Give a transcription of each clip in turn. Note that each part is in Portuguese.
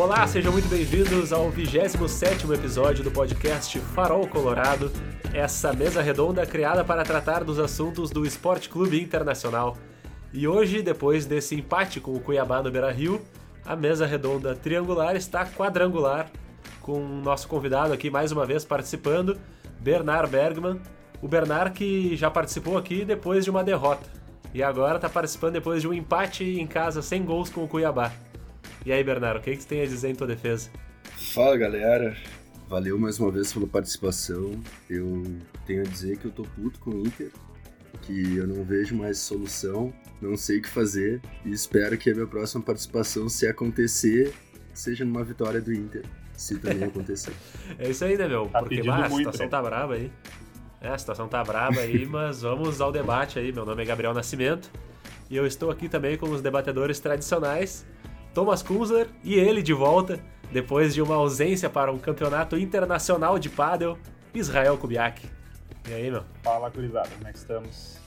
Olá, sejam muito bem-vindos ao 27 episódio do podcast Farol Colorado, essa mesa redonda criada para tratar dos assuntos do Esporte Clube Internacional. E hoje, depois desse empate com o Cuiabá no Beira-Rio, a mesa redonda triangular está quadrangular, com o nosso convidado aqui mais uma vez participando, Bernard Bergman. O Bernard que já participou aqui depois de uma derrota. E agora está participando depois de um empate em casa sem gols com o Cuiabá. E aí, Bernardo, o que, que você tem a dizer em tua defesa? Fala, galera. Valeu mais uma vez pela participação. Eu tenho a dizer que eu tô puto com o Inter, que eu não vejo mais solução, não sei o que fazer e espero que a minha próxima participação, se acontecer, seja numa vitória do Inter, se também acontecer. é isso aí, né, meu? Tá Porque bah, a situação né? tá braba aí. É, a situação tá braba aí, mas vamos ao debate aí. Meu nome é Gabriel Nascimento e eu estou aqui também com os debatedores tradicionais. Thomas Kunzler e ele de volta, depois de uma ausência para um campeonato internacional de pádel, Israel Kubiak. E aí, meu? Fala, gurizada, como é que estamos?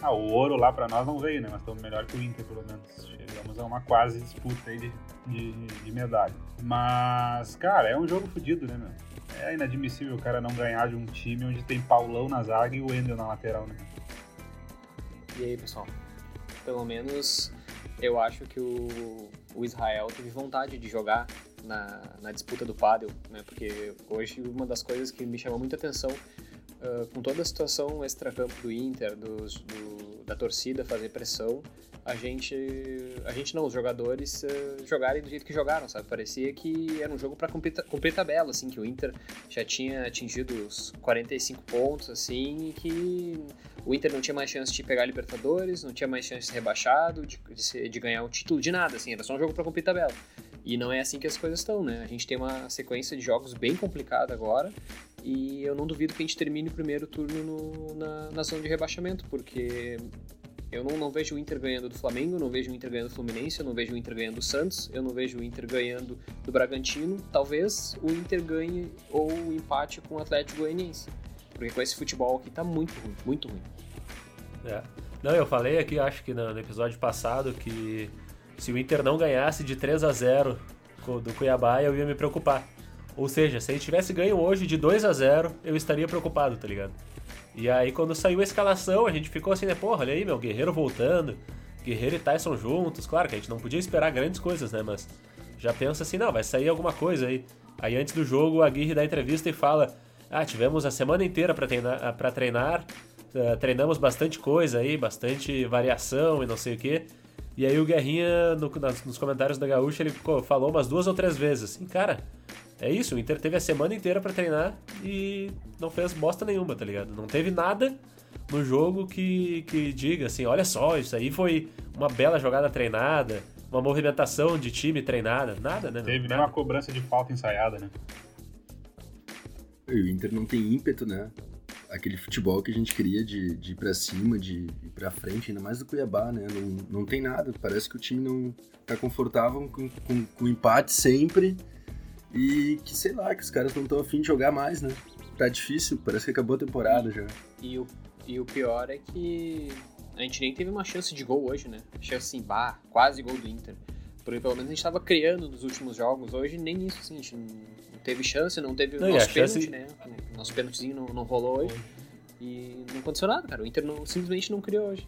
Ah, o ouro lá para nós não veio, né? Mas estamos melhor que o Inter, pelo menos. Chegamos a uma quase disputa aí de, de, de medalha. Mas, cara, é um jogo fodido, né, meu? É inadmissível o cara não ganhar de um time onde tem Paulão na zaga e o Wendel na lateral, né? E aí, pessoal? Pelo menos eu acho que o, o Israel teve vontade de jogar na, na disputa do pádel, né? Porque hoje uma das coisas que me chamou muita atenção uh, com toda a situação extracampo do Inter, dos, do, da torcida fazer pressão, a gente, a gente não, os jogadores uh, jogarem do jeito que jogaram, sabe? Parecia que era um jogo para cumprir, cumprir tabela, assim, que o Inter já tinha atingido os 45 pontos, assim, e que o Inter não tinha mais chance de pegar a Libertadores, não tinha mais chance de ser rebaixado, de, de, de ganhar o título, de nada, assim, era só um jogo para cumprir tabela. E não é assim que as coisas estão, né? A gente tem uma sequência de jogos bem complicada agora e eu não duvido que a gente termine o primeiro turno no, na, na zona de rebaixamento, porque eu não, não, vejo o Inter ganhando do Flamengo, não vejo o Inter ganhando do Fluminense, eu não vejo o Inter ganhando do Santos, eu não vejo o Inter ganhando do Bragantino. Talvez o Inter ganhe ou empate com o Atlético Goianiense. Porque com esse futebol aqui tá muito ruim, muito ruim. É. Não, eu falei aqui, acho que no episódio passado, que se o Inter não ganhasse de 3 a 0 do Cuiabá, eu ia me preocupar. Ou seja, se ele tivesse ganho hoje de 2 a 0 eu estaria preocupado, tá ligado? E aí quando saiu a escalação, a gente ficou assim, né, porra, olha aí, meu, Guerreiro voltando, Guerreiro e Tyson juntos, claro que a gente não podia esperar grandes coisas, né, mas já pensa assim, não, vai sair alguma coisa aí. Aí antes do jogo, a Guirre dá entrevista e fala, ah, tivemos a semana inteira para treinar, pra treinar uh, treinamos bastante coisa aí, bastante variação e não sei o que. E aí o Guerrinha, no, nas, nos comentários da Gaúcha, ele falou umas duas ou três vezes, assim, cara, é isso, o Inter teve a semana inteira para treinar e não fez bosta nenhuma, tá ligado? Não teve nada no jogo que, que diga assim, olha só, isso aí foi uma bela jogada treinada, uma movimentação de time treinada, nada, né? Teve nem uma cobrança de falta ensaiada, né? O Inter não tem ímpeto, né? Aquele futebol que a gente queria de, de ir pra cima, de ir pra frente, ainda mais do Cuiabá, né? Não, não tem nada, parece que o time não tá confortável com, com, com empate sempre e que, sei lá, que os caras não estão afim de jogar mais, né? Tá difícil, parece que acabou a temporada já. E o, e o pior é que a gente nem teve uma chance de gol hoje, né? Chance assim, bah, quase gol do Inter. Porque pelo menos a gente tava criando nos últimos jogos. Hoje nem isso, assim, a gente não teve chance, não teve não, nosso pênalti, chance... né? Nosso pênaltizinho não, não rolou hoje. E não aconteceu nada, cara. O Inter não, simplesmente não criou hoje.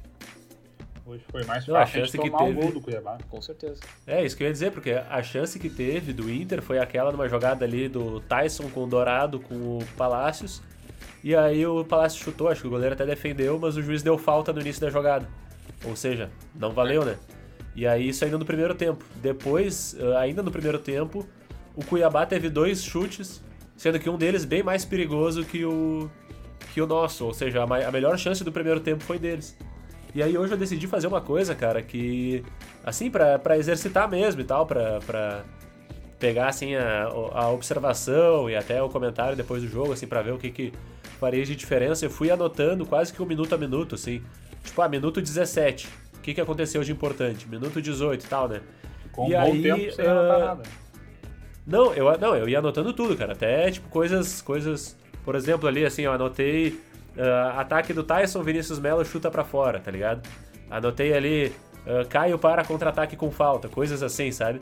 Hoje foi mais fácil a chance que teve... o gol do Cuiabá. Com certeza. É, isso que eu ia dizer, porque a chance que teve do Inter foi aquela numa jogada ali do Tyson com o Dourado, com o Palácios. E aí o Palácio chutou, acho que o goleiro até defendeu, mas o juiz deu falta no início da jogada. Ou seja, não valeu, né? E aí isso ainda no primeiro tempo. Depois, eh, ainda no primeiro tempo, o Cuiabá teve dois chutes, sendo que um deles bem mais perigoso que o, que o nosso. Ou seja, a, a melhor chance do primeiro tempo foi deles. E aí hoje eu decidi fazer uma coisa, cara, que. Assim, para exercitar mesmo e tal, pra, pra pegar assim a, a observação e até o comentário depois do jogo, assim, para ver o que, que faria de diferença. Eu fui anotando quase que um minuto a minuto, assim. Tipo, ah, minuto 17. O que, que aconteceu de importante? Minuto 18 e tal, né? Com e um aí, tempo sem uh... nada. Não, eu, não, eu ia anotando tudo, cara. Até, tipo, coisas. coisas. Por exemplo, ali, assim, eu anotei Uh, ataque do Tyson, Vinícius Melo chuta para fora, tá ligado? Anotei ali, uh, Caio para contra-ataque com falta, coisas assim, sabe?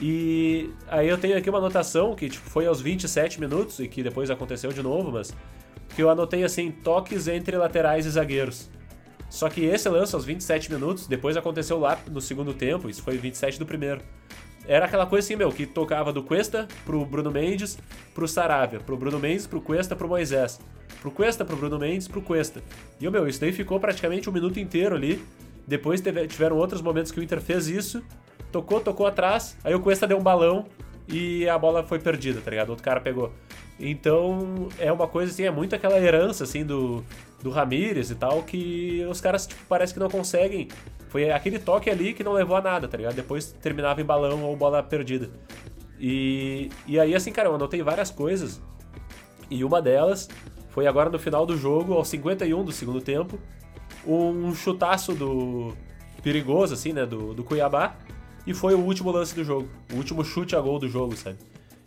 E aí eu tenho aqui uma anotação que tipo, foi aos 27 minutos e que depois aconteceu de novo, mas que eu anotei assim, toques entre laterais e zagueiros. Só que esse lance aos 27 minutos, depois aconteceu lá no segundo tempo, isso foi 27 do primeiro. Era aquela coisa assim, meu, que tocava do Cuesta pro Bruno Mendes, pro Saravia, pro Bruno Mendes, pro Cuesta, pro Moisés. Pro Cuesta, pro Bruno Mendes, pro Cuesta. E, meu, isso daí ficou praticamente um minuto inteiro ali. Depois teve, tiveram outros momentos que o Inter fez isso, tocou, tocou atrás, aí o Cuesta deu um balão e a bola foi perdida, tá ligado? Outro cara pegou. Então, é uma coisa assim, é muito aquela herança, assim, do, do Ramires e tal, que os caras, tipo, parece que não conseguem. Foi aquele toque ali que não levou a nada, tá ligado? Depois terminava em balão ou bola perdida. E, e aí, assim, cara, eu anotei várias coisas. E uma delas foi agora no final do jogo, aos 51 do segundo tempo, um chutaço do perigoso, assim, né, do, do Cuiabá. E foi o último lance do jogo. O último chute a gol do jogo, sabe?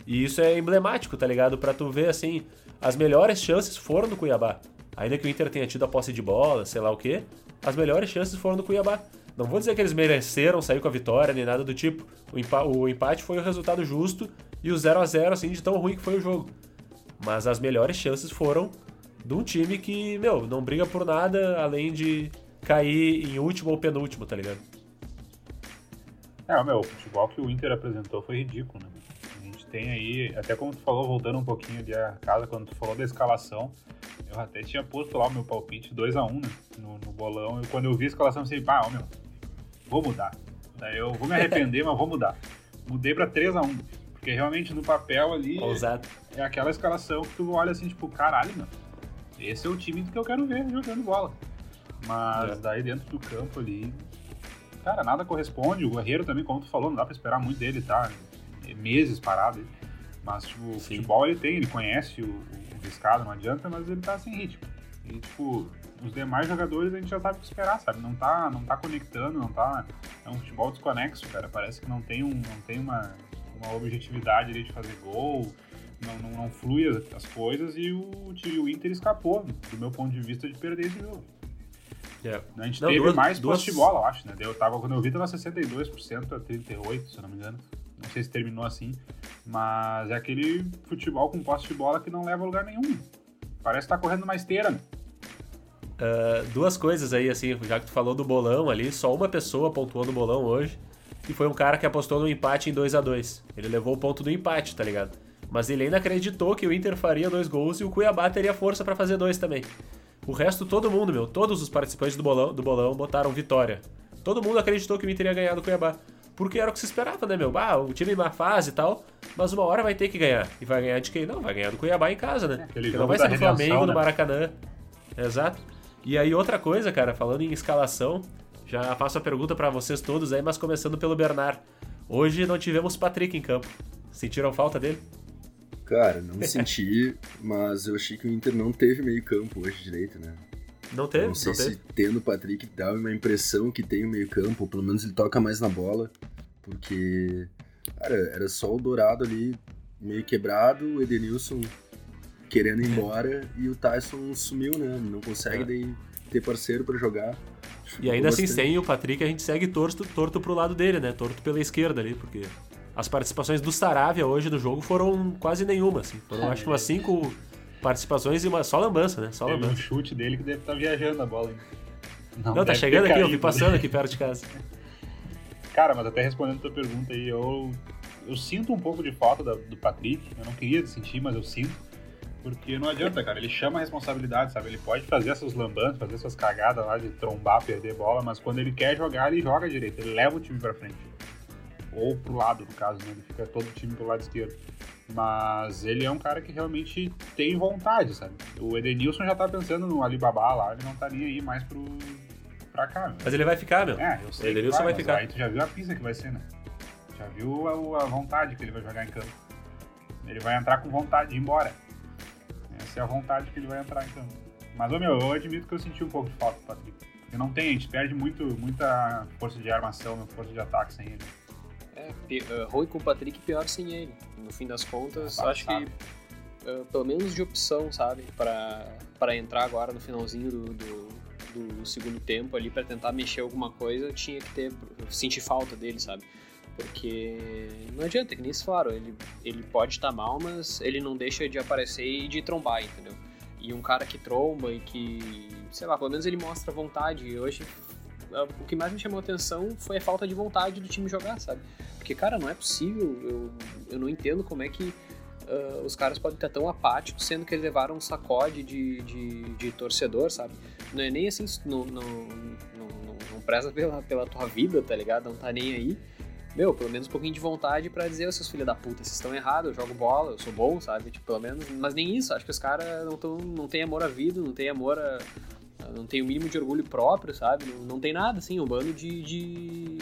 E isso é emblemático, tá ligado? Pra tu ver, assim, as melhores chances foram do Cuiabá. Ainda que o Inter tenha tido a posse de bola, sei lá o quê, as melhores chances foram do Cuiabá. Não vou dizer que eles mereceram sair com a vitória, nem nada do tipo. O, empa o empate foi o resultado justo e o 0 a 0 assim, de tão ruim que foi o jogo. Mas as melhores chances foram de um time que, meu, não briga por nada além de cair em último ou penúltimo, tá ligado? É, meu, o futebol que o Inter apresentou foi ridículo, né? Gente tem aí, até como tu falou, voltando um pouquinho a casa, quando tu falou da escalação, eu até tinha posto lá o meu palpite 2x1 um, né, no, no, bolão, e quando eu vi a escalação, eu pensei, pá, ó, meu, vou mudar. Daí eu vou me arrepender, mas vou mudar. Mudei pra 3x1, porque realmente no papel ali Ousado. é aquela escalação que tu olha assim, tipo, caralho, meu, esse é o time que eu quero ver jogando bola. Mas é. daí dentro do campo ali, cara, nada corresponde. O Guerreiro também, como tu falou, não dá pra esperar muito dele, tá? Meses parado. Mas, tipo, o futebol ele tem, ele conhece o, o riscado, não adianta, mas ele tá sem ritmo. E, tipo, os demais jogadores a gente já sabe o que esperar, sabe? Não tá, não tá conectando, não tá. É um futebol desconexo, cara. Parece que não tem, um, não tem uma, uma objetividade ali de fazer gol, não, não, não flui as, as coisas e o, o Inter escapou, do meu ponto de vista, de perder esse jogo. É. A gente não, teve duas, mais duas... de bola, eu acho, né? Eu tava, quando eu vi, tava 62% a 38%, se eu não me engano. Não sei se terminou assim. Mas é aquele futebol com posse de bola que não leva a lugar nenhum. Parece que tá correndo uma esteira. Uh, duas coisas aí, assim, já que tu falou do bolão ali, só uma pessoa pontuou no bolão hoje, e foi um cara que apostou no empate em 2 a 2 Ele levou o ponto do empate, tá ligado? Mas ele ainda acreditou que o Inter faria dois gols e o Cuiabá teria força para fazer dois também. O resto, todo mundo, meu, todos os participantes do bolão, do bolão botaram vitória. Todo mundo acreditou que o Inter ia ganhar do Cuiabá. Porque era o que se esperava, né, meu? Ah, o time má fase e tal, mas uma hora vai ter que ganhar. E vai ganhar de quem? Não, vai ganhar do Cuiabá em casa, né? Aquele Porque não vai ser do Flamengo, né? no Maracanã. Exato. E aí, outra coisa, cara, falando em escalação, já faço a pergunta para vocês todos aí, mas começando pelo Bernard. Hoje não tivemos Patrick em campo. Sentiram falta dele? Cara, não senti, mas eu achei que o Inter não teve meio campo hoje direito, né? Não teve, não sei não se teve. tendo o Patrick dá uma impressão que tem o meio campo, pelo menos ele toca mais na bola, porque, cara, era só o Dourado ali meio quebrado, o Edenilson querendo ir embora e o Tyson sumiu, né? Não consegue é. daí ter parceiro para jogar. E ainda assim, sem o Patrick, a gente segue torto, torto pro lado dele, né? Torto pela esquerda ali, porque as participações do Saravia hoje no jogo foram quase nenhuma, assim. Foram acho que umas cinco participações e uma só lambança, né? Só Teve lambança. um chute dele que deve estar tá viajando a bola. Não, Não tá chegando aqui, eu vi passando aqui perto de casa. Cara, mas até respondendo a tua pergunta aí, eu, eu sinto um pouco de falta da, do Patrick. Eu não queria sentir, mas eu sinto. Porque não adianta, cara. Ele chama a responsabilidade, sabe? Ele pode fazer essas lambanças, fazer essas cagadas lá de trombar, perder bola, mas quando ele quer jogar, ele joga direito. Ele leva o time pra frente ou pro lado, no caso, né? Ele fica todo o time pro lado esquerdo. Mas ele é um cara que realmente tem vontade, sabe? O Edenilson já tá pensando no Alibaba lá, ele não tá nem aí mais pro, pra cá. Meu. Mas ele vai ficar, meu. É, eu sei. O Edenilson vai, vai ficar. Aí tu já viu a pista que vai ser, né? Já viu a, a vontade que ele vai jogar em campo. Ele vai entrar com vontade de ir embora. Essa é a vontade que ele vai entrar em campo. Mas, ô, meu, eu admito que eu senti um pouco de falta do Patrick. Porque não tem, a gente perde muito, muita força de armação, força de ataque sem ele. É, uh, ruim com o Patrick pior sem ele. No fim das contas, acho que uh, pelo menos de opção, sabe? para entrar agora no finalzinho do, do, do segundo tempo ali, para tentar mexer alguma coisa, tinha que ter. sentir falta dele, sabe? Porque não adianta, que nem isso falaram, ele, ele pode estar mal, mas ele não deixa de aparecer e de trombar, entendeu? E um cara que tromba e que, sei lá, pelo menos ele mostra vontade. E hoje, o que mais me chamou a atenção foi a falta de vontade do time jogar, sabe? Porque, cara, não é possível, eu, eu não entendo como é que uh, os caras podem estar tão apáticos, sendo que eles levaram um sacode de, de, de torcedor, sabe? Não é nem assim, não, não, não, não, não preza pela, pela tua vida, tá ligado? Não tá nem aí meu, pelo menos um pouquinho de vontade para dizer, seus filhos da puta, vocês estão errados, eu jogo bola, eu sou bom, sabe? Tipo, pelo menos, mas nem isso, acho que os caras não, tão, não tem amor à vida, não tem amor a. não tem o mínimo de orgulho próprio, sabe? Não, não tem nada, assim, um bando de, de,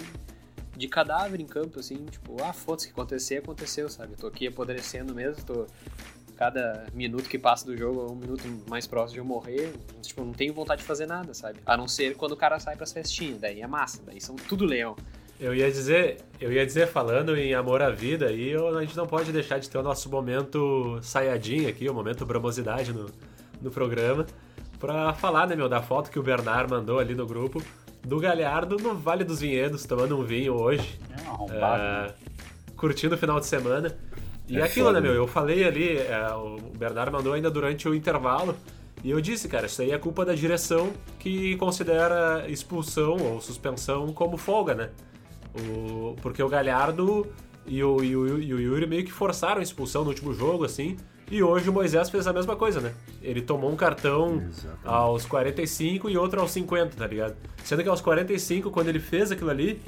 de cadáver em campo, assim, tipo, ah, foda-se, que acontecer, aconteceu, sabe? Eu tô aqui apodrecendo mesmo, tô. Cada minuto que passa do jogo é um minuto mais próximo de eu morrer. Tipo, não tenho vontade de fazer nada, sabe? A não ser quando o cara sai pras festinhas, daí é massa, daí são tudo leão. Eu ia dizer, eu ia dizer falando em amor à vida, aí a gente não pode deixar de ter o nosso momento saiadinho aqui, o momento bramosidade no, no programa, pra falar, né, meu, da foto que o Bernard mandou ali no grupo do Galhardo no Vale dos Vinhedos, tomando um vinho hoje. É é, curtindo o final de semana. E é aquilo, foda, né, meu? Eu falei ali, é, o Bernard mandou ainda durante o intervalo. E eu disse, cara, isso aí é culpa da direção que considera expulsão ou suspensão como folga, né? O, porque o Galhardo e o, e, o, e o Yuri meio que forçaram a expulsão no último jogo, assim. E hoje o Moisés fez a mesma coisa, né? Ele tomou um cartão Exatamente. aos 45 e outro aos 50, tá ligado? Sendo que aos 45, quando ele fez aquilo ali,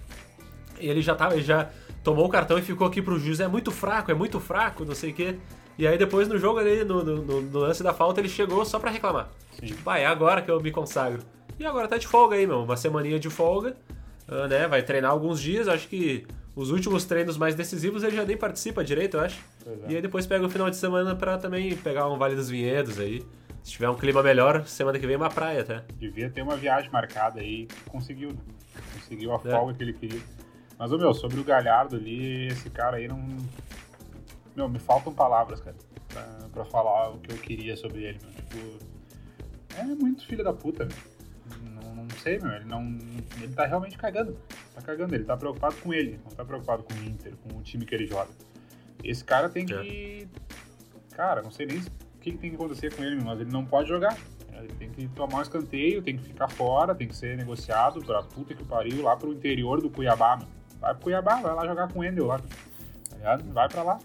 ele já tava, ele já tomou o cartão e ficou aqui pro juiz, é muito fraco, é muito fraco, não sei o quê. E aí depois no jogo ali, no, no, no lance da falta, ele chegou só para reclamar. Sim. Tipo, ah, é agora que eu me consagro. E agora tá de folga aí, meu. Uma semaninha de folga. Uh, né? Vai treinar alguns dias, acho que os últimos treinos mais decisivos ele já nem participa direito, eu acho. É. E aí depois pega o final de semana para também pegar um Vale dos Vinhedos aí. Se tiver um clima melhor, semana que vem uma praia até. Devia ter uma viagem marcada aí, conseguiu, né? Conseguiu a é. folga que ele queria. Mas, ô, meu, sobre o Galhardo ali, esse cara aí não... Meu, me faltam palavras, cara, pra, pra falar o que eu queria sobre ele, meu. Tipo, é muito filho da puta, meu não sei, meu, ele não. Ele tá realmente cagando. Tá cagando, ele tá preocupado com ele, não tá preocupado com o Inter, com o time que ele joga. Esse cara tem que. Cara, não sei nem o que, tem que acontecer com ele, mas ele não pode jogar. Ele tem que tomar um escanteio, tem que ficar fora, tem que ser negociado pra puta que pariu lá pro interior do Cuiabá, mano. Vai pro Cuiabá, vai lá jogar com o Endel lá. Tá ligado? Vai pra lá.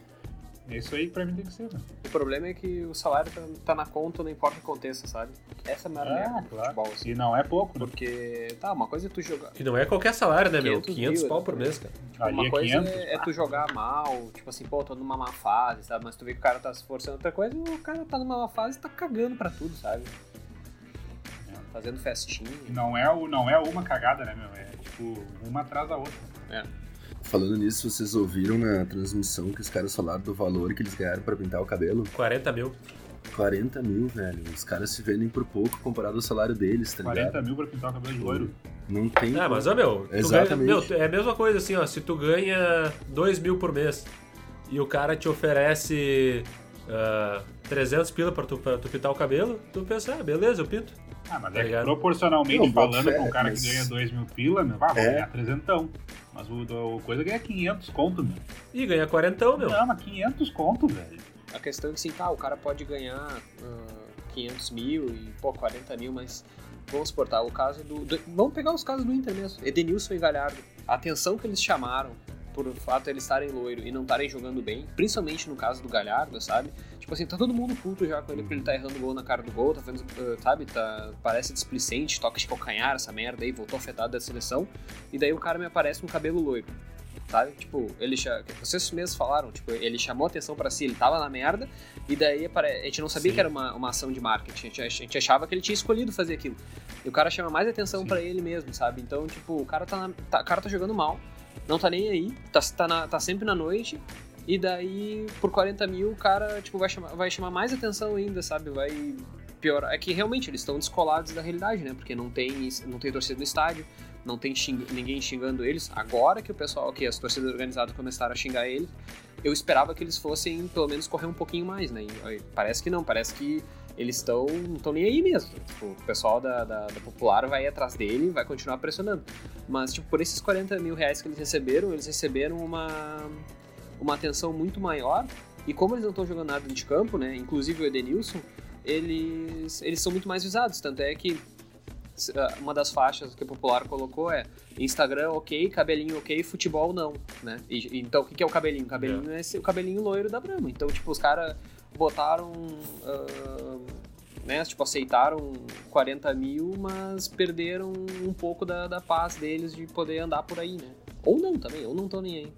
É isso aí pra mim tem que ser, né? O problema é que o salário tá, tá na conta, não importa o que aconteça, sabe? Essa é a maior é, merda claro. futebol, assim. E não é pouco, né? Porque, tá, uma coisa é tu jogar... E não é qualquer salário, né, 500 meu? 500 mil, pau por mês, cara. Tipo, uma é coisa 500, é, é, tu jogar mal, tipo assim, pô, tô numa má fase, sabe? Mas tu vê que o cara tá se esforçando outra coisa, o cara tá numa má fase e tá cagando pra tudo, sabe? É. Fazendo festinha. Não é, o, não é uma cagada, né, meu? É tipo, uma atrás da outra. É. Falando nisso, vocês ouviram na transmissão que os caras falaram do valor que eles ganharam para pintar o cabelo? 40 mil. 40 mil, velho. Os caras se vendem por pouco comparado ao salário deles, tá 40 ligado? mil pra pintar o cabelo de loiro? Não tem. Ah, mas, ó, meu, Exatamente. Ganha, meu, é a mesma coisa assim, ó. Se tu ganha 2 mil por mês e o cara te oferece uh, ah, 300 pila pra tu, pra tu pintar o cabelo, tu pensa, ah, beleza, eu pinto. Ah, mas tá é que proporcionalmente não, falando fé, com um cara mas... que ganha 2 mil pila, meu, ah, vou é. ganhar 300. Mas o, o coisa ganha 500 conto, meu. E ganha 40, meu. Não, mas 500 conto, velho. A questão é que, sim, tá, o cara pode ganhar uh, 500 mil e, pô, 40 mil, mas vamos suportar o caso do, do, Vamos pegar os casos do Inter mesmo. Edenilson e Galhardo. A atenção que eles chamaram por o fato de eles estarem loiro e não estarem jogando bem, principalmente no caso do Galhardo, sabe? Tipo assim, tá todo mundo puto já com ele porque ele tá errando gol na cara do gol, tá vendo, uh, sabe? Tá, parece displicente, toca de calcanhar, essa merda aí, voltou afetado da seleção. E daí o cara me aparece com cabelo loiro. Sabe? Tipo, ele vocês mesmos falaram, tipo, ele chamou atenção para si, ele tava na merda, e daí a gente não sabia Sim. que era uma, uma ação de marketing, a gente, achava que ele tinha escolhido fazer aquilo. E o cara chama mais atenção para ele mesmo, sabe? Então, tipo, o cara tá, tá, o cara tá jogando mal, não tá nem aí, tá, tá, na, tá sempre na noite, e daí, por 40 mil, o cara, tipo, vai chamar, vai chamar mais atenção ainda, sabe? Vai, pior é que realmente eles estão descolados da realidade, né? Porque não tem, não tem torcida no estádio, não tem xing, ninguém xingando eles. Agora que o pessoal, que as torcidas organizadas começaram a xingar eles, eu esperava que eles fossem pelo menos correr um pouquinho mais, né? E parece que não, parece que eles estão não nem aí mesmo. Tipo, o pessoal da, da, da, Popular vai atrás dele vai continuar pressionando. Mas, tipo, por esses 40 mil reais que eles receberam, eles receberam uma, uma atenção muito maior. E como eles não estão jogando nada de campo, né? Inclusive o Edenilson, eles, eles são muito mais visados. Tanto é que ah, uma das faixas que o Popular colocou é Instagram ok, cabelinho ok, futebol não, né? E, então, o que é o cabelinho? O cabelinho é, é o cabelinho loiro da Brahma. Então, tipo, os caras botaram... Uh, né, tipo, aceitaram 40 mil, mas perderam um pouco da, da paz deles de poder andar por aí, né? Ou não também, ou não estão nem aí.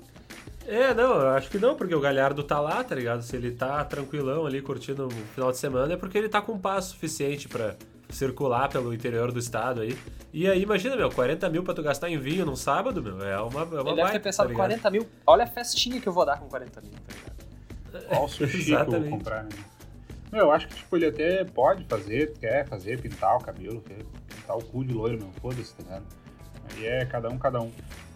É, não, eu acho que não, porque o Galhardo tá lá, tá ligado? Se ele tá tranquilão ali curtindo o final de semana, é porque ele tá com paz suficiente para circular pelo interior do estado aí. E aí, imagina, meu, 40 mil pra tu gastar em vinho num sábado, meu, é uma, é uma Ele deve ter pensado tá 40 mil, olha a festinha que eu vou dar com 40 mil, tá ligado? Olha o sushi que eu vou comprar, né? Meu, eu acho que tipo, ele até pode fazer, quer fazer, pintar o cabelo, quer pintar o cu de loiro, meu, foda-se, tá ligado? Aí é cada um, cada um.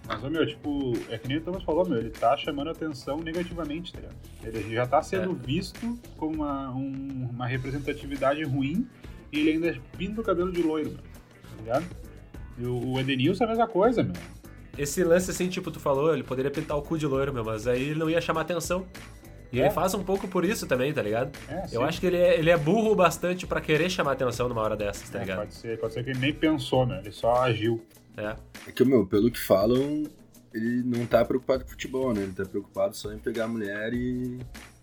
Mas, meu, tipo, é que nem o Thomas falou, meu, ele tá chamando atenção negativamente, tá ligado? Ele já tá sendo é. visto como uma, um, uma representatividade ruim e ele ainda pinta o cabelo de loiro, meu, tá ligado? E o, o Edenilson é a mesma coisa, meu. Esse lance, assim, tipo, tu falou, ele poderia pintar o cu de loiro, meu, mas aí ele não ia chamar atenção. E é. ele faz um pouco por isso também, tá ligado? É, eu acho que ele é, ele é burro bastante para querer chamar atenção numa hora dessas, tá é, ligado? Pode ser, pode ser que ele nem pensou, meu, ele só agiu. É. É que, meu, pelo que falam, ele não tá preocupado com futebol, né? Ele tá preocupado só em pegar a mulher e,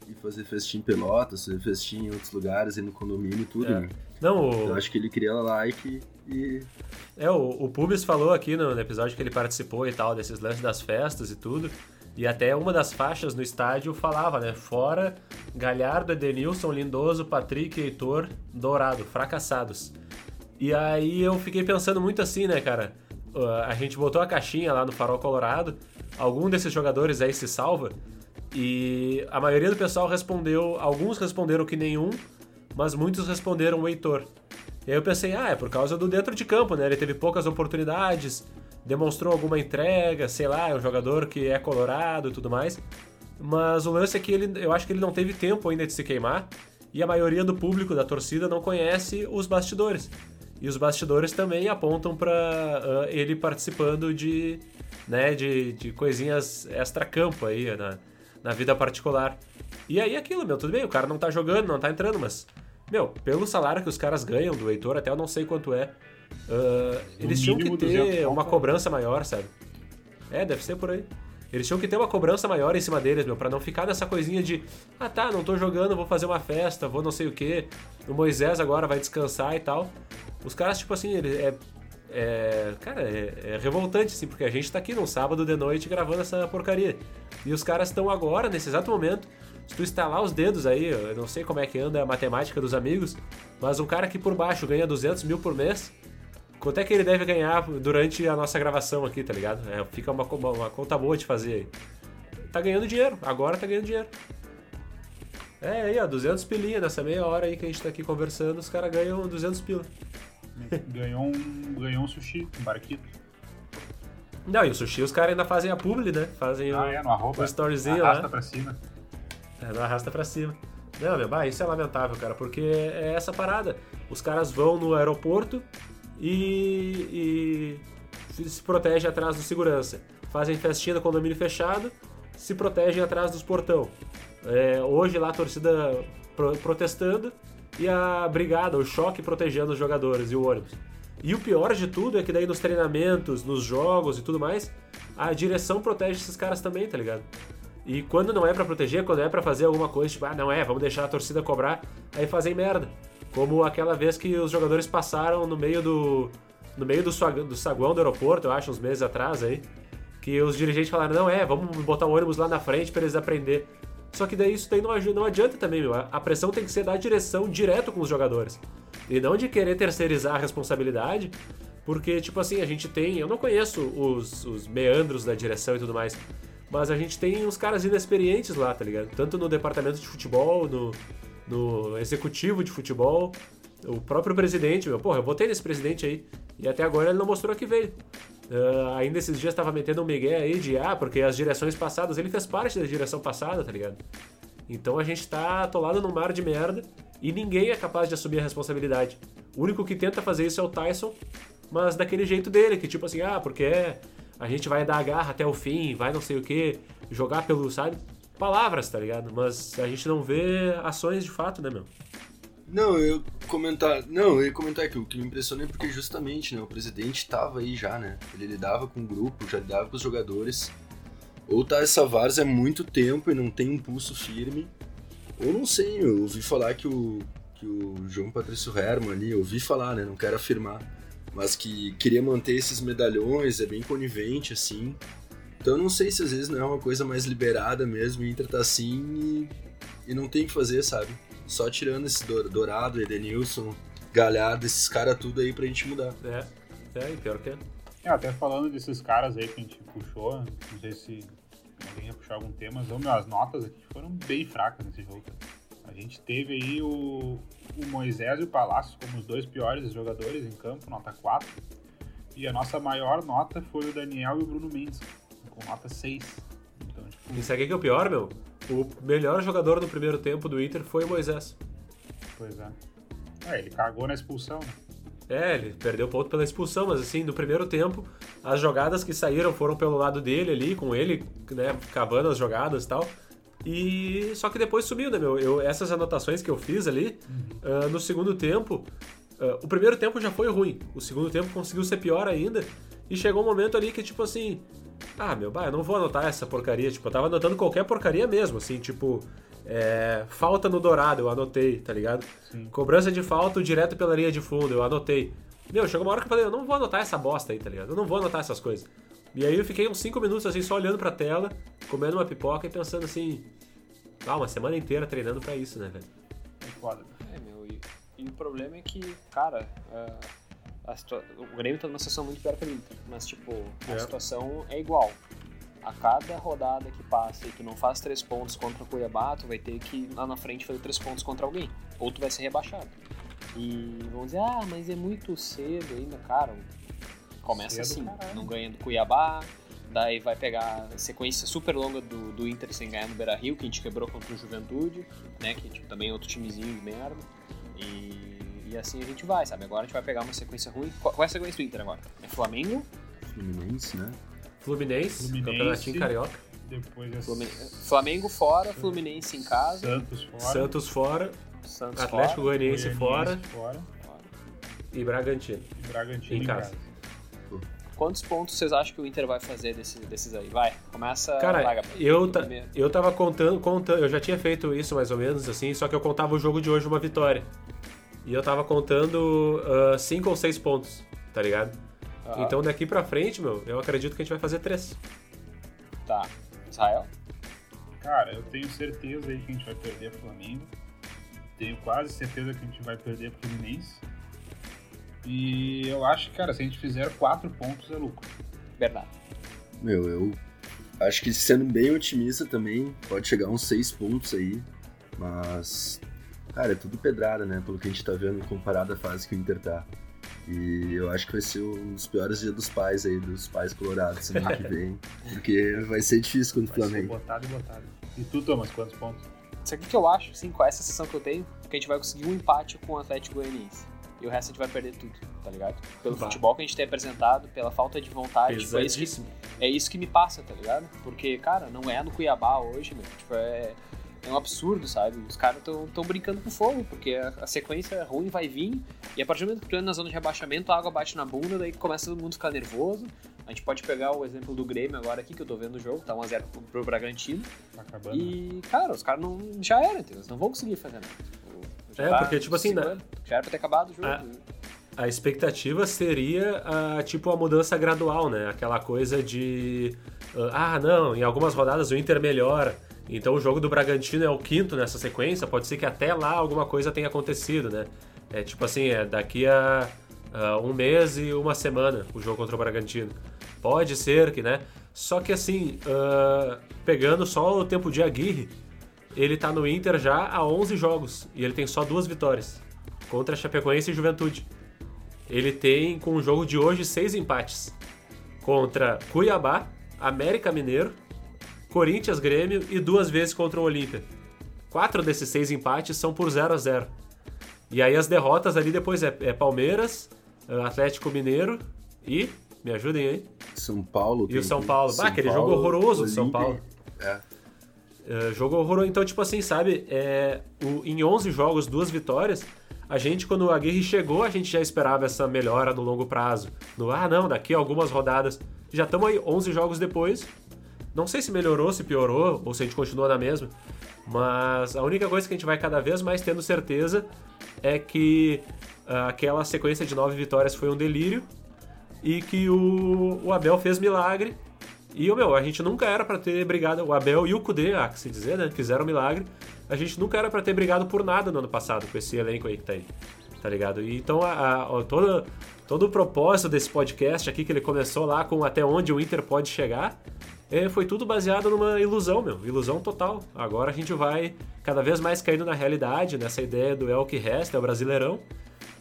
e fazer festinha em Pelotas, fazer festinha em outros lugares, ir no condomínio e tudo, é. né? Não, o... Eu acho que ele queria like e... É, o, o Pubis falou aqui no, no episódio que ele participou e tal, desses lances das festas e tudo, e até uma das faixas no estádio falava, né? Fora Galhardo, Edenilson, Lindoso, Patrick, Heitor, Dourado, fracassados. E aí eu fiquei pensando muito assim, né, cara? A gente botou a caixinha lá no Farol Colorado, algum desses jogadores aí se salva, e a maioria do pessoal respondeu, alguns responderam que nenhum, mas muitos responderam o Heitor. E aí eu pensei, ah, é por causa do dentro de campo, né? Ele teve poucas oportunidades, demonstrou alguma entrega, sei lá, é um jogador que é colorado e tudo mais. Mas o lance é que ele, eu acho que ele não teve tempo ainda de se queimar e a maioria do público da torcida não conhece os bastidores. E os bastidores também apontam para uh, ele participando de, né, de, de coisinhas extra-campo aí na, na vida particular. E aí aquilo, meu, tudo bem, o cara não tá jogando, não tá entrando, mas, meu, pelo salário que os caras ganham do Heitor, até eu não sei quanto é, Uh, eles tinham que ter uma cobrança maior, sabe? É, deve ser por aí. Eles tinham que ter uma cobrança maior em cima deles, meu, pra não ficar nessa coisinha de ah tá, não tô jogando, vou fazer uma festa, vou não sei o que. O Moisés agora vai descansar e tal. Os caras, tipo assim, ele é. é cara, é, é, revoltante, assim, porque a gente tá aqui num sábado de noite gravando essa porcaria. E os caras estão agora, nesse exato momento. Se tu estalar os dedos aí, eu não sei como é que anda a matemática dos amigos, mas um cara que por baixo ganha 200 mil por mês, Quanto é que ele deve ganhar durante a nossa gravação aqui, tá ligado? É, fica uma, uma, uma, conta boa de fazer aí. Tá ganhando dinheiro, agora tá ganhando dinheiro. É, aí ó, 200 pilinha nessa meia hora aí que a gente tá aqui conversando, os caras ganham 200 pila. Ganhou um, ganhou um sushi, um barquito. Não, e o sushi os caras ainda fazem a publi, né? Fazem ah, o, é, no arroba, o storyzinho arrasta lá. pra cima. É, não arrasta pra cima. Não, meu, bah, isso é lamentável, cara, porque é essa parada. Os caras vão no aeroporto, e, e se protegem atrás do segurança. Fazem festinha no condomínio fechado, se protegem atrás dos portão. É, hoje lá a torcida pro, protestando e a brigada, o choque protegendo os jogadores e o ônibus. E o pior de tudo é que daí nos treinamentos, nos jogos e tudo mais, a direção protege esses caras também, tá ligado? E quando não é para proteger, quando é para fazer alguma coisa, tipo, ah, não é, vamos deixar a torcida cobrar, aí fazem merda. Como aquela vez que os jogadores passaram no meio do. no meio do, do saguão do aeroporto, eu acho, uns meses atrás aí. Que os dirigentes falaram, não é, vamos botar o ônibus lá na frente para eles aprender. Só que daí isso daí não, não adianta também, meu. A pressão tem que ser da direção direto com os jogadores. E não de querer terceirizar a responsabilidade, porque, tipo assim, a gente tem. Eu não conheço os, os meandros da direção e tudo mais. Mas a gente tem uns caras inexperientes lá, tá ligado? Tanto no departamento de futebol, no, no executivo de futebol. O próprio presidente, meu, porra, eu votei nesse presidente aí. E até agora ele não mostrou que veio. Uh, ainda esses dias tava metendo um migué aí de, ah, porque as direções passadas, ele fez parte da direção passada, tá ligado? Então a gente tá atolado num mar de merda e ninguém é capaz de assumir a responsabilidade. O único que tenta fazer isso é o Tyson, mas daquele jeito dele, que tipo assim, ah, porque a gente vai dar a garra até o fim, vai não sei o que, jogar pelo, sabe? Palavras, tá ligado? Mas a gente não vê ações de fato, né, meu? Não, eu comentar, não, eu ia comentar que o que me impressiona é porque justamente, né, o presidente tava aí já, né? Ele lidava com o grupo, já lidava com os jogadores. Ou tá essa várzea há muito tempo e não tem um pulso firme, ou não sei, eu ouvi falar que o que o João Patrício Herman ali, ouvi falar, né, não quero afirmar, mas que queria manter esses medalhões, é bem conivente assim. Então eu não sei se às vezes não é uma coisa mais liberada mesmo, o Inter tá assim e, e não tem o que fazer, sabe? Só tirando esse Dourado, Edenilson, Galhardo, esses caras tudo aí pra gente mudar. É, é, pior que é. É, até falando desses caras aí que a gente puxou, não sei se alguém ia puxar algum tema, mas as notas aqui foram bem fracas nesse jogo. A gente teve aí o, o Moisés e o Palácio como os dois piores jogadores em campo, nota 4. E a nossa maior nota foi o Daniel e o Bruno Mendes, com nota 6. Então, tipo... Isso aqui que é o pior, meu? O melhor jogador no primeiro tempo do Inter foi o Moisés. Pois é. É, ele cagou na expulsão, né? É, ele perdeu ponto pela expulsão, mas assim, no primeiro tempo, as jogadas que saíram foram pelo lado dele ali, com ele, né, cavando as jogadas e tal. E só que depois sumiu, né, meu? Eu, essas anotações que eu fiz ali, uhum. uh, no segundo tempo, uh, o primeiro tempo já foi ruim, o segundo tempo conseguiu ser pior ainda, e chegou um momento ali que, tipo assim, ah, meu, bah, eu não vou anotar essa porcaria. Tipo, eu tava anotando qualquer porcaria mesmo, assim, tipo, é, falta no dourado, eu anotei, tá ligado? Sim. Cobrança de falta direto pela linha de fundo, eu anotei. Meu, chegou uma hora que eu falei, eu não vou anotar essa bosta aí, tá ligado? Eu não vou anotar essas coisas. E aí eu fiquei uns 5 minutos assim, só olhando pra tela, comendo uma pipoca e pensando assim. Ah, uma semana inteira treinando pra isso, né, velho? É foda. É, meu, e, e, o problema é que, cara. Uh o Grêmio tá numa situação muito pior que o Inter, mas tipo, a é. situação é igual. A cada rodada que passa e tu não faz três pontos contra o Cuiabá, tu vai ter que lá na frente fazer três pontos contra alguém. Ou tu vai ser rebaixado. E vão dizer, ah, mas é muito cedo ainda, cara. Começa cedo, assim, caralho. não ganha do Cuiabá, daí vai pegar a sequência super longa do, do Inter sem ganhar no Beira Rio, que a gente quebrou contra o Juventude, né? Que tipo, também é outro timezinho de merda. E e assim a gente vai, sabe? Agora a gente vai pegar uma sequência ruim. Qual, qual é a sequência do Inter agora? É Flamengo? Fluminense, né? Fluminense, Fluminense Campeonatinho Carioca. Depois é... Flamengo fora, Fluminense em casa. Santos fora. Santos fora. Santos Atlético fora, Goianiense, fora, fora. E Bragantino. E Bragantino em, em casa. casa. Quantos pontos vocês acham que o Inter vai fazer desse, desses aí? Vai, começa Cara, vaga, eu, ta, eu tava contando, contando, eu já tinha feito isso mais ou menos assim, só que eu contava o jogo de hoje uma vitória. E eu tava contando 5 uh, ou 6 pontos, tá ligado? Ah. Então daqui pra frente, meu, eu acredito que a gente vai fazer 3. Tá. Israel? Cara, eu tenho certeza aí que a gente vai perder o Flamengo. Tenho quase certeza que a gente vai perder o Fluminense. E eu acho que, cara, se a gente fizer 4 pontos é lucro. Verdade. Meu, eu acho que sendo bem otimista também, pode chegar uns 6 pontos aí. Mas Cara, é tudo pedrada, né? Pelo que a gente tá vendo comparado à fase que o Inter tá. E eu acho que vai ser um dos piores dias dos pais aí, dos pais colorados semana que vem. Porque vai ser difícil contra o Flamengo. Ser botado e botado. E tu, Thomas, quantos pontos? Isso aqui que eu acho, sim, com essa sensação que eu tenho, que a gente vai conseguir um empate com o Atlético Goianiense. E o resto a gente vai perder tudo, tá ligado? Pelo bah. futebol que a gente tem apresentado, pela falta de vontade. Tipo, é, isso que, é isso que me passa, tá ligado? Porque, cara, não é no Cuiabá hoje, meu. Tipo, é é um absurdo, sabe? Os caras estão brincando com fogo, porque a, a, sequência ruim vai vir, e a partir do momento que tu entra na zona de rebaixamento, a água bate na bunda, daí começa todo mundo a ficar nervoso. A gente pode pegar o exemplo do Grêmio agora aqui, que eu tô vendo o jogo, tá 1x0 pro, pro Bragantino. Tá acabando. E, cara, os caras não. Já era, entendeu? Eles não vão conseguir fazer nada. Já é, tá porque, tipo assim, né? Já era pra ter acabado o jogo. A, a expectativa seria, uh, tipo, a mudança gradual, né? Aquela coisa de. Ah, não, em algumas rodadas o Inter melhora. Então o jogo do Bragantino é o quinto nessa sequência, pode ser que até lá alguma coisa tenha acontecido, né? É tipo assim, é daqui a uh, um mês e uma semana o jogo contra o Bragantino. Pode ser que, né? Só que assim, uh, pegando só o tempo de Aguirre, ele tá no Inter já há 11 jogos e ele tem só duas vitórias contra Chapecoense e Juventude. Ele tem, com o jogo de hoje, seis empates. Contra Cuiabá, América Mineiro, Corinthians, Grêmio e duas vezes contra o Olímpia. Quatro desses seis empates são por 0 a 0 E aí as derrotas ali depois é, é Palmeiras, Atlético Mineiro e. Me ajudem aí. São Paulo. E o São Paulo. São bah, aquele Paulo, jogo horroroso do São Paulo. É. Uh, jogo horroroso. Então, tipo assim, sabe? É, o, em 11 jogos, duas vitórias. A gente, quando a Aguirre chegou, a gente já esperava essa melhora no longo prazo. No, ah, não, daqui a algumas rodadas. Já estamos aí 11 jogos depois. Não sei se melhorou, se piorou, ou se a gente continua na mesma. Mas a única coisa que a gente vai cada vez mais tendo certeza é que uh, aquela sequência de nove vitórias foi um delírio e que o, o Abel fez milagre. E, meu, a gente nunca era para ter brigado. O Abel e o Kudê, ah, que se dizer, né? Fizeram milagre. A gente nunca era para ter brigado por nada no ano passado com esse elenco aí que tá aí. Tá ligado? E, então, a, a, todo, todo o propósito desse podcast aqui, que ele começou lá com até onde o Inter pode chegar, é, foi tudo baseado numa ilusão, meu. Ilusão total. Agora a gente vai cada vez mais caindo na realidade, nessa ideia do é o que resta, é o Brasileirão.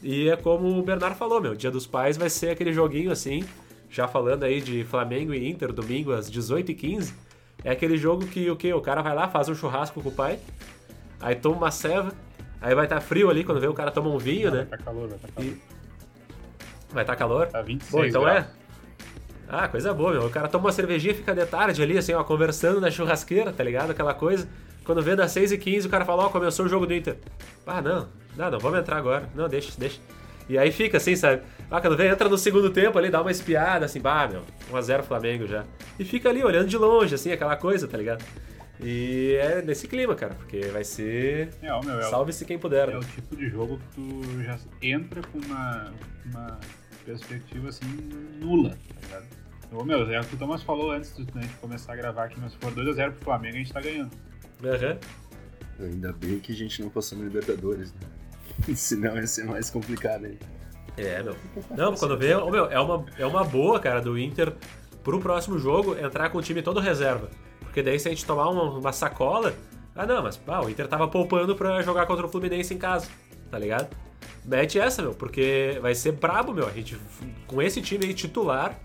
E é como o Bernardo falou, meu, Dia dos Pais vai ser aquele joguinho assim, já falando aí de Flamengo e Inter, domingo às 18h15. É aquele jogo que o que? O cara vai lá, faz um churrasco com o pai, aí toma uma ceva, aí vai estar tá frio ali quando vê o cara toma um vinho, né? Vai tá calor, vai tá calor. E... Vai estar tá calor? Tá 26 Bom, então graus. é. Ah, coisa boa, meu. O cara toma uma cervejinha e fica de tarde ali, assim, ó, conversando na churrasqueira, tá ligado? Aquela coisa. Quando vê das 6h15, o cara fala, ó, oh, começou o jogo do Inter. Ah, não, não, não, vamos entrar agora. Não, deixa, deixa. E aí fica assim, sabe? Ah, quando vem, entra no segundo tempo ali, dá uma espiada, assim, bah, meu, 1x0 Flamengo já. E fica ali olhando de longe, assim, aquela coisa, tá ligado? E é nesse clima, cara, porque vai ser. É, meu, é Salve-se quem puder. É o tipo de jogo que tu já entra com uma, uma perspectiva assim nula, tá ligado? Ô, meu, é o que o Thomas falou antes de, né, de começar a gravar aqui, mas se for 2x0 pro Flamengo, a gente tá ganhando. Uhum. Ainda bem que a gente não passou no Libertadores, né? Senão ia ser mais complicado aí. É, meu. Não, quando vê, oh, meu, é uma, é uma boa, cara, do Inter pro próximo jogo entrar com o time todo reserva. Porque daí se a gente tomar uma, uma sacola. Ah, não, mas ah, o Inter tava poupando pra jogar contra o Fluminense em casa, tá ligado? Mete essa, meu, porque vai ser brabo, meu. A gente, com esse time aí titular,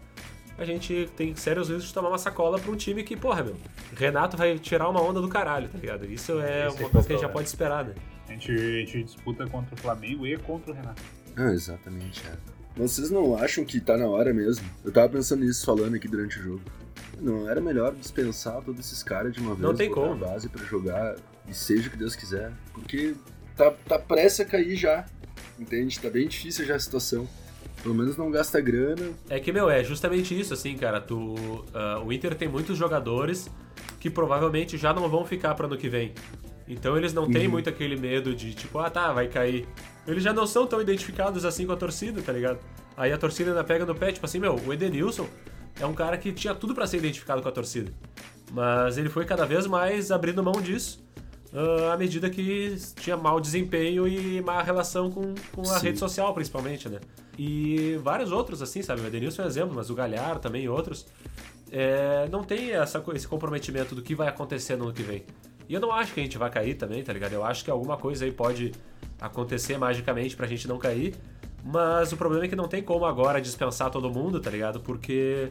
a gente tem sérios riscos de tomar uma sacola pra um time que, porra, meu, Renato vai tirar uma onda do caralho, tá ligado? Isso é Esse uma coisa que a gente já pode esperar, né? A gente, a gente disputa contra o Flamengo e contra o Renato. Ah, exatamente, é. Vocês não acham que tá na hora mesmo? Eu tava pensando nisso falando aqui durante o jogo. Não era melhor dispensar todos esses caras de uma vez? Não tem como. base para jogar e seja o que Deus quiser. Porque tá, tá prestes a cair já. Entende? Tá bem difícil já a situação. Pelo menos não gasta grana. É que, meu, é justamente isso, assim, cara. Tu, uh, o Inter tem muitos jogadores que provavelmente já não vão ficar para ano que vem. Então eles não uhum. têm muito aquele medo de, tipo, ah, tá, vai cair. Eles já não são tão identificados assim com a torcida, tá ligado? Aí a torcida ainda pega no pé, tipo assim, meu, o Edenilson é um cara que tinha tudo para ser identificado com a torcida. Mas ele foi cada vez mais abrindo mão disso uh, à medida que tinha mau desempenho e má relação com, com a Sim. rede social, principalmente, né? E vários outros, assim, sabe? O Edenilson é um exemplo, mas o Galhar também e outros. É, não tem essa, esse comprometimento do que vai acontecer no ano que vem. E eu não acho que a gente vai cair também, tá ligado? Eu acho que alguma coisa aí pode acontecer magicamente pra gente não cair. Mas o problema é que não tem como agora dispensar todo mundo, tá ligado? Porque,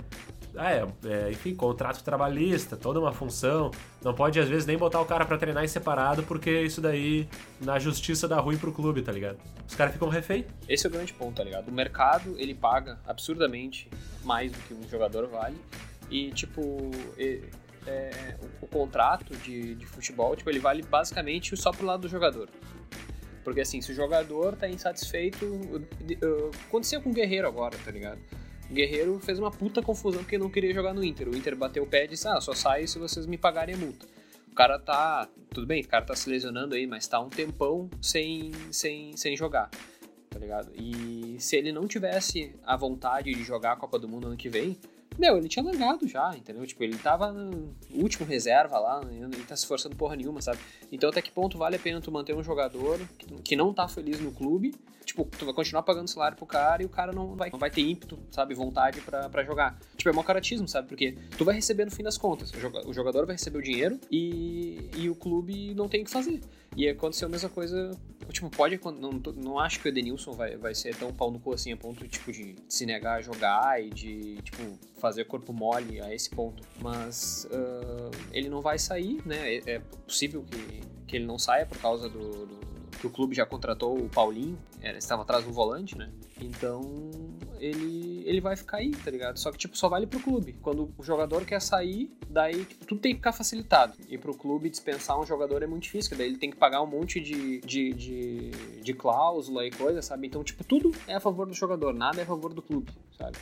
ah, é, é, enfim, contrato trabalhista, toda uma função. Não pode, às vezes, nem botar o cara para treinar em separado, porque isso daí, na justiça, dá ruim pro clube, tá ligado? Os caras ficam refém. Esse é o grande ponto, tá ligado? O mercado, ele paga absurdamente mais do que um jogador vale. E, tipo, é, o, o, contrato de, de futebol, tipo, ele vale basicamente só pro lado do jogador. Porque assim, se o jogador tá insatisfeito. Aconteceu com o Guerreiro agora, tá ligado? O Guerreiro fez uma puta confusão porque não queria jogar no Inter. O Inter bateu o pé e disse: Ah, só sai se vocês me pagarem a multa. O cara tá. Tudo bem, o cara tá se lesionando aí, mas tá um tempão sem, sem, sem jogar. Tá ligado? E se ele não tivesse a vontade de jogar a Copa do Mundo ano que vem, meu, ele tinha largado já, entendeu? Tipo, ele tava último reserva lá, ele tá se esforçando porra nenhuma, sabe? Então até que ponto vale a pena tu manter um jogador que não tá feliz no clube, tipo, tu vai continuar pagando salário pro cara e o cara não vai, não vai ter ímpeto, sabe, vontade para jogar. Tipo, é mau caratismo, sabe? Porque tu vai receber no fim das contas. O jogador vai receber o dinheiro e, e o clube não tem o que fazer. E aconteceu a mesma coisa. Tipo, pode. Não, não acho que o Edenilson vai, vai ser tão pau no cu assim a ponto tipo, de se negar a jogar e de tipo, fazer corpo mole a esse ponto. Mas uh, ele não vai sair, né? É, é possível que, que ele não saia por causa do, do que o clube já contratou o Paulinho, era, estava atrás do volante, né? Então ele, ele vai ficar aí, tá ligado? Só que, tipo, só vale pro clube. Quando o jogador quer sair, daí tipo, tudo tem que ficar facilitado. E pro clube dispensar um jogador é muito difícil, daí ele tem que pagar um monte de, de, de, de cláusula e coisa, sabe? Então, tipo, tudo é a favor do jogador, nada é a favor do clube, sabe?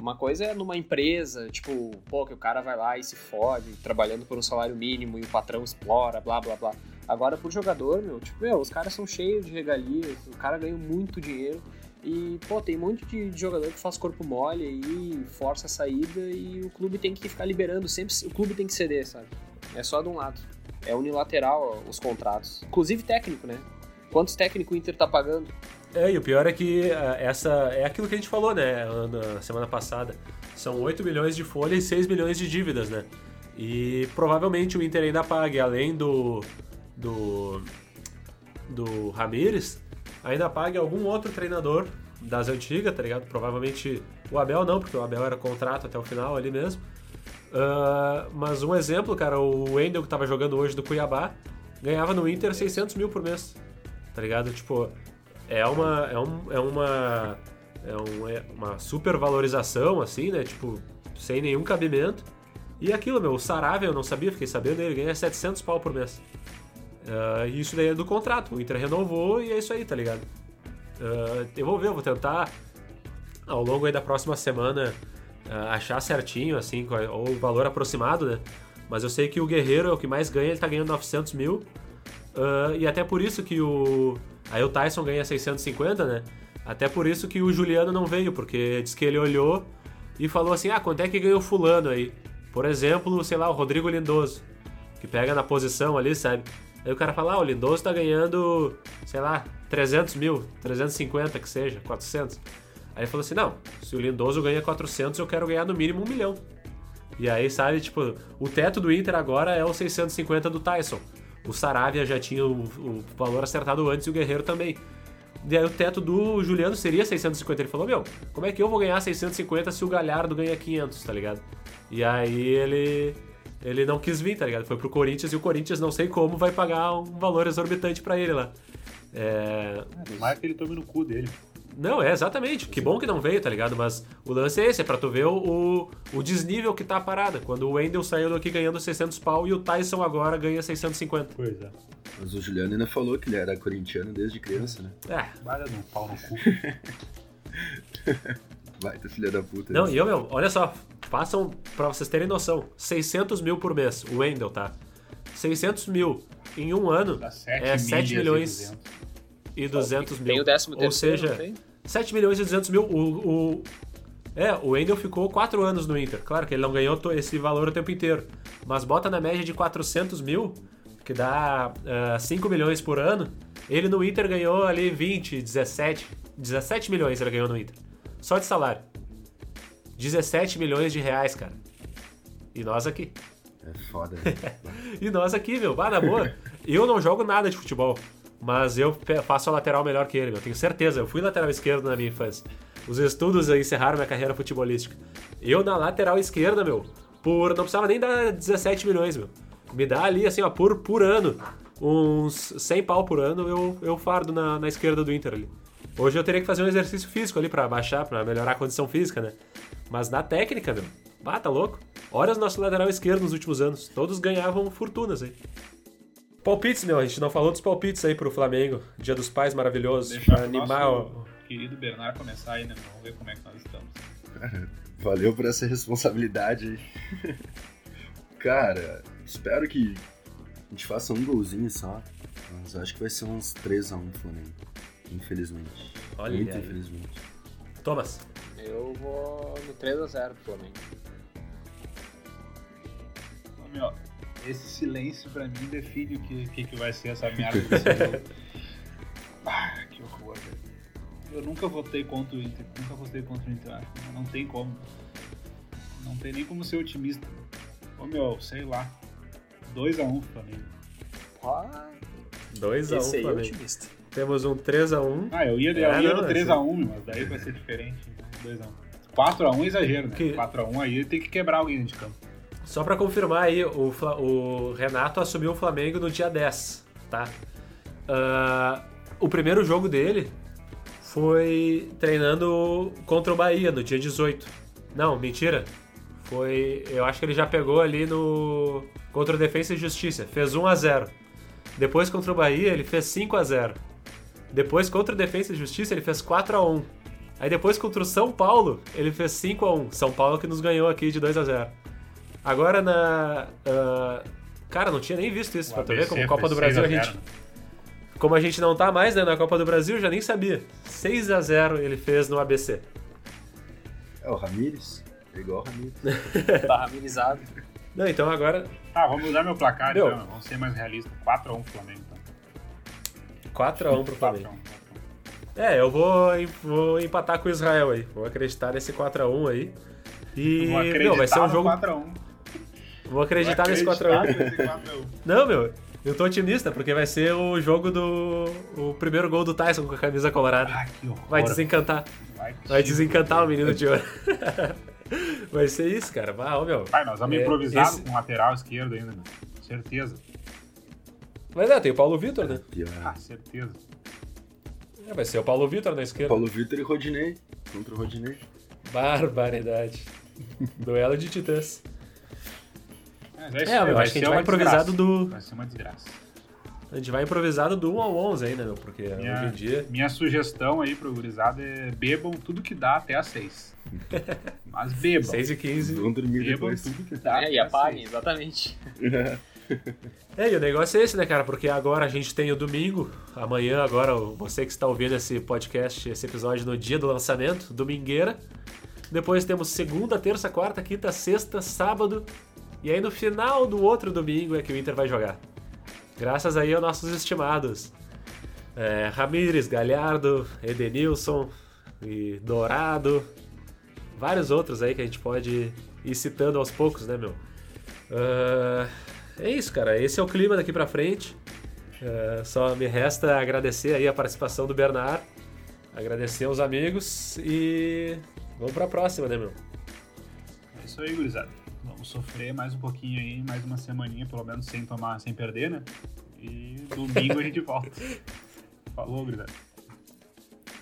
Uma coisa é numa empresa, tipo, pô, que o cara vai lá e se fode, trabalhando por um salário mínimo e o patrão explora, blá blá blá. Agora, pro jogador, meu, tipo, meu, os caras são cheios de regalias, o cara ganha muito dinheiro. E, pô, tem um monte de, jogador que faz corpo mole aí, força a saída e o clube tem que ficar liberando, sempre o clube tem que ceder, sabe? É só de um lado. É unilateral os contratos. Inclusive técnico, né? Quantos técnicos o Inter tá pagando? É, e o pior é que ah, essa é aquilo que a gente falou, né, na semana passada. São 8 milhões de folha e 6 milhões de dívidas, né? E provavelmente o Inter ainda pague, além do. do. do Ramires, ainda pague algum outro treinador das antigas, tá ligado? Provavelmente o Abel não, porque o Abel era contrato até o final ali mesmo. Uh, mas um exemplo, cara, o Wendel que tava jogando hoje do Cuiabá ganhava no Inter 600 mil por mês, tá ligado? Tipo, é uma, é, um, é uma, é, um, é uma supervalorização, assim, né? Tipo, sem nenhum cabimento. E aquilo, meu, o Saravia, eu não sabia, fiquei sabendo, ele ganha 700 pau por mês. Uh, e isso daí é do contrato. O Inter renovou e é isso aí, tá ligado? Uh, eu vou ver, eu vou tentar ao longo da próxima semana uh, achar certinho, assim, ou o valor aproximado, né? Mas eu sei que o Guerreiro é o que mais ganha, ele tá ganhando 900 mil. e até por isso que o. Aí o Tyson ganha 650, né? Até por isso que o Juliano não veio, porque diz que ele olhou e falou assim: ah, quanto é que ganhou Fulano aí? Por exemplo, sei lá, o Rodrigo Lindoso, que pega na posição ali, sabe? Aí o cara fala, ah, o Lindoso tá ganhando, sei lá, 300 mil, 350 que seja, 400. Aí ele falou assim, não, se o Lindoso ganha 400, eu quero ganhar no mínimo um milhão. E aí, sabe, tipo, o teto do Inter agora é o 650 do Tyson. O Saravia já tinha o, o valor acertado antes e o Guerreiro também. E aí o teto do Juliano seria 650. Ele falou, meu, como é que eu vou ganhar 650 se o Galhardo ganha 500, tá ligado? E aí ele ele não quis vir, tá ligado? Foi pro Corinthians e o Corinthians, não sei como, vai pagar um valor exorbitante para ele lá. É... Mais que ele tome no cu dele. Não, é exatamente. Que bom que não veio, tá ligado? Mas o lance é esse, é pra tu ver o, o desnível que tá a parada. Quando o Wendel saiu daqui ganhando 600 pau e o Tyson agora ganha 650. Pois é. Mas o Juliano ainda falou que ele era corintiano desde criança, né? É. Vai no pau no cu. Vai, tu filha da puta. Não, e eu, meu, olha só, Façam, pra vocês terem noção, 600 mil por mês, o Wendel, tá? 600 mil em um ano é 7 milhões e 200 mil. Tem o décimo Ou seja, 7 milhões e 200 mil. O, o, é, o Wendel ficou 4 anos no Inter. Claro que ele não ganhou esse valor o tempo inteiro. Mas bota na média de 400 mil, que dá uh, 5 milhões por ano. Ele no Inter ganhou ali 20, 17, 17 milhões ele ganhou no Inter. Só de salário. 17 milhões de reais, cara. E nós aqui. É foda. e nós aqui, meu. Ah, na boa. eu não jogo nada de futebol. Mas eu faço a lateral melhor que ele, meu. Tenho certeza. Eu fui lateral esquerdo na minha infância. Os estudos encerraram minha carreira futebolística. Eu na lateral esquerda, meu, por. Não precisava nem dar 17 milhões, meu. Me dá ali, assim, ó, por, por ano. Uns 100 pau por ano eu, eu fardo na, na esquerda do Inter ali. Hoje eu teria que fazer um exercício físico ali para baixar, para melhorar a condição física, né? Mas na técnica, meu. Ah, tá louco? Olha os nossos lateral esquerdo nos últimos anos. Todos ganhavam fortunas aí. Palpites, meu. A gente não falou dos palpites aí pro Flamengo. Dia dos Pais maravilhoso. Animar o querido Bernardo começar aí, né? Vamos ver como é que nós estamos. Cara, valeu por essa responsabilidade aí. Cara, espero que a gente faça um golzinho só. Mas acho que vai ser uns 3x1 Flamengo. Infelizmente. Olha Muito aí. infelizmente. Thomas. Eu vou no 3x0 pro Flamengo. Meu, esse silêncio pra mim define o que, que, que vai ser essa merda desse jogo. Ah, que horror, velho. Eu nunca votei contra o Inter, nunca votei contra o Inter, não tem como. Não tem nem como ser otimista. Ô meu, sei lá. 2x1 Flamengo. Ah, 2x1 esse aí é Flamengo. otimista. Temos um 3x1. Ah, eu ia, eu É, ia não, no é 3x1, mas daí vai ser diferente. Então 2x1. 4x1 é exagero, né? Que- 4x1 aí tem que quebrar alguém de campo. Só pra confirmar aí, o, o Renato assumiu o Flamengo no dia 10, tá? Ah, o primeiro jogo dele foi treinando contra o Bahia no dia 18. Não, mentira. Foi. Eu acho que ele já pegou ali no. Contra o Defensa e Justiça. Fez 1 a 0 Depois contra o Bahia, ele fez 5 a 0 Depois contra o Defensa e Justiça, ele fez 4 a 1 Aí depois contra o São Paulo, ele fez 5 a 1 São Paulo que nos ganhou aqui de 2 a 0 Agora na. ah, cara, não tinha nem visto isso, O pra tu ver ABC como Copa do Brasil a 6 gente. Como a gente não tá mais né, na Copa do Brasil, já nem sabia. 6 a 0 ele fez no ABC. É o Ramires? É igual o Ramires. Tá amenizado. Não, então agora Tá, vamos mudar meu placar Meu. então. Vamos ser mais realistas. 4x1 Flamengo. 4x1 pro Flamengo. 4x1. É, eu vou, vou empatar com o Israel aí. Vou acreditar nesse 4x1 aí. E, meu, vai ser um jogo. 4x1. Vou acreditar Vou nesse acreditar 4x1. nesse 4x1. Não, meu, eu tô otimista, porque vai ser o jogo do. O primeiro gol do Tyson com a camisa colorada. Ah, que horror. Vai desencantar. Vai, Vai desencantar o menino de ouro. Vai ser isso, cara. Vai, ó, meu. Pai, nós vamos É, improvisar esse- com lateral esquerdo ainda, meu. Certeza. Mas é, tem o Paulo Vitor, né? Pior. Ah, certeza. É, vai ser o Paulo Vitor na esquerda. Paulo Vitor e Rodinei. Contra o Rodinei. Barbaridade. Duelo de titãs. É, É, meu, acho que a gente ser vai uma improvisado desgraça. do. Vai ser uma desgraça. A gente vai improvisado do 1 ao 11 ainda, meu, porque Minha, hoje em dia. minha sugestão aí pro gurizada é bebam tudo que dá até às 6. Mas bebam. 6 e 15. Vão dormir Bebam depois. tudo que dá É, e apaguem, exatamente. É, e o negócio é esse, né, cara? Porque agora a gente tem o domingo, amanhã, agora, você que está ouvindo esse podcast, esse episódio no dia do lançamento, domingueira. Depois temos segunda, terça, quarta, quinta, sexta, sábado. E aí no final do outro domingo é que o Inter vai jogar. Graças aí aos nossos estimados. É, Ramires, Galhardo, Edenilson e Dourado. Vários outros aí que a gente pode ir citando aos poucos, né, meu? Ah, é isso, cara. Esse é o clima daqui pra frente. Ah, só me resta agradecer aí a participação do Bernard, agradecer aos amigos e vamos pra próxima, né, meu? É isso aí, gurizada. Vamos sofrer mais um pouquinho aí, mais uma semaninha, pelo menos, sem tomar, sem perder, né? E domingo a gente volta. Falou, gurizada.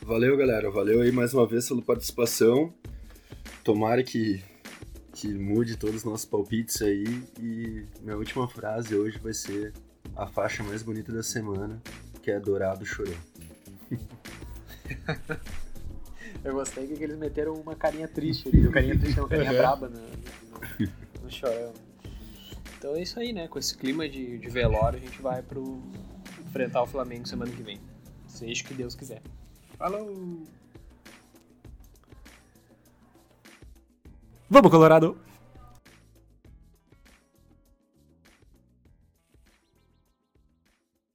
Valeu, galera. Valeu aí mais uma vez pela participação. Tomara que, que mude todos os nossos palpites aí. E minha última frase hoje vai ser a faixa mais bonita da semana, que é Dourado Chorou. Eu gostei que eles meteram uma carinha triste ali. Carinha triste não, carinha Uhum. braba no, no, no chorão. Então é isso aí, né? Com esse clima de, de velório, a gente vai pro enfrentar o Flamengo semana que vem. Seja o que Deus quiser. Falou! Vamos, Colorado!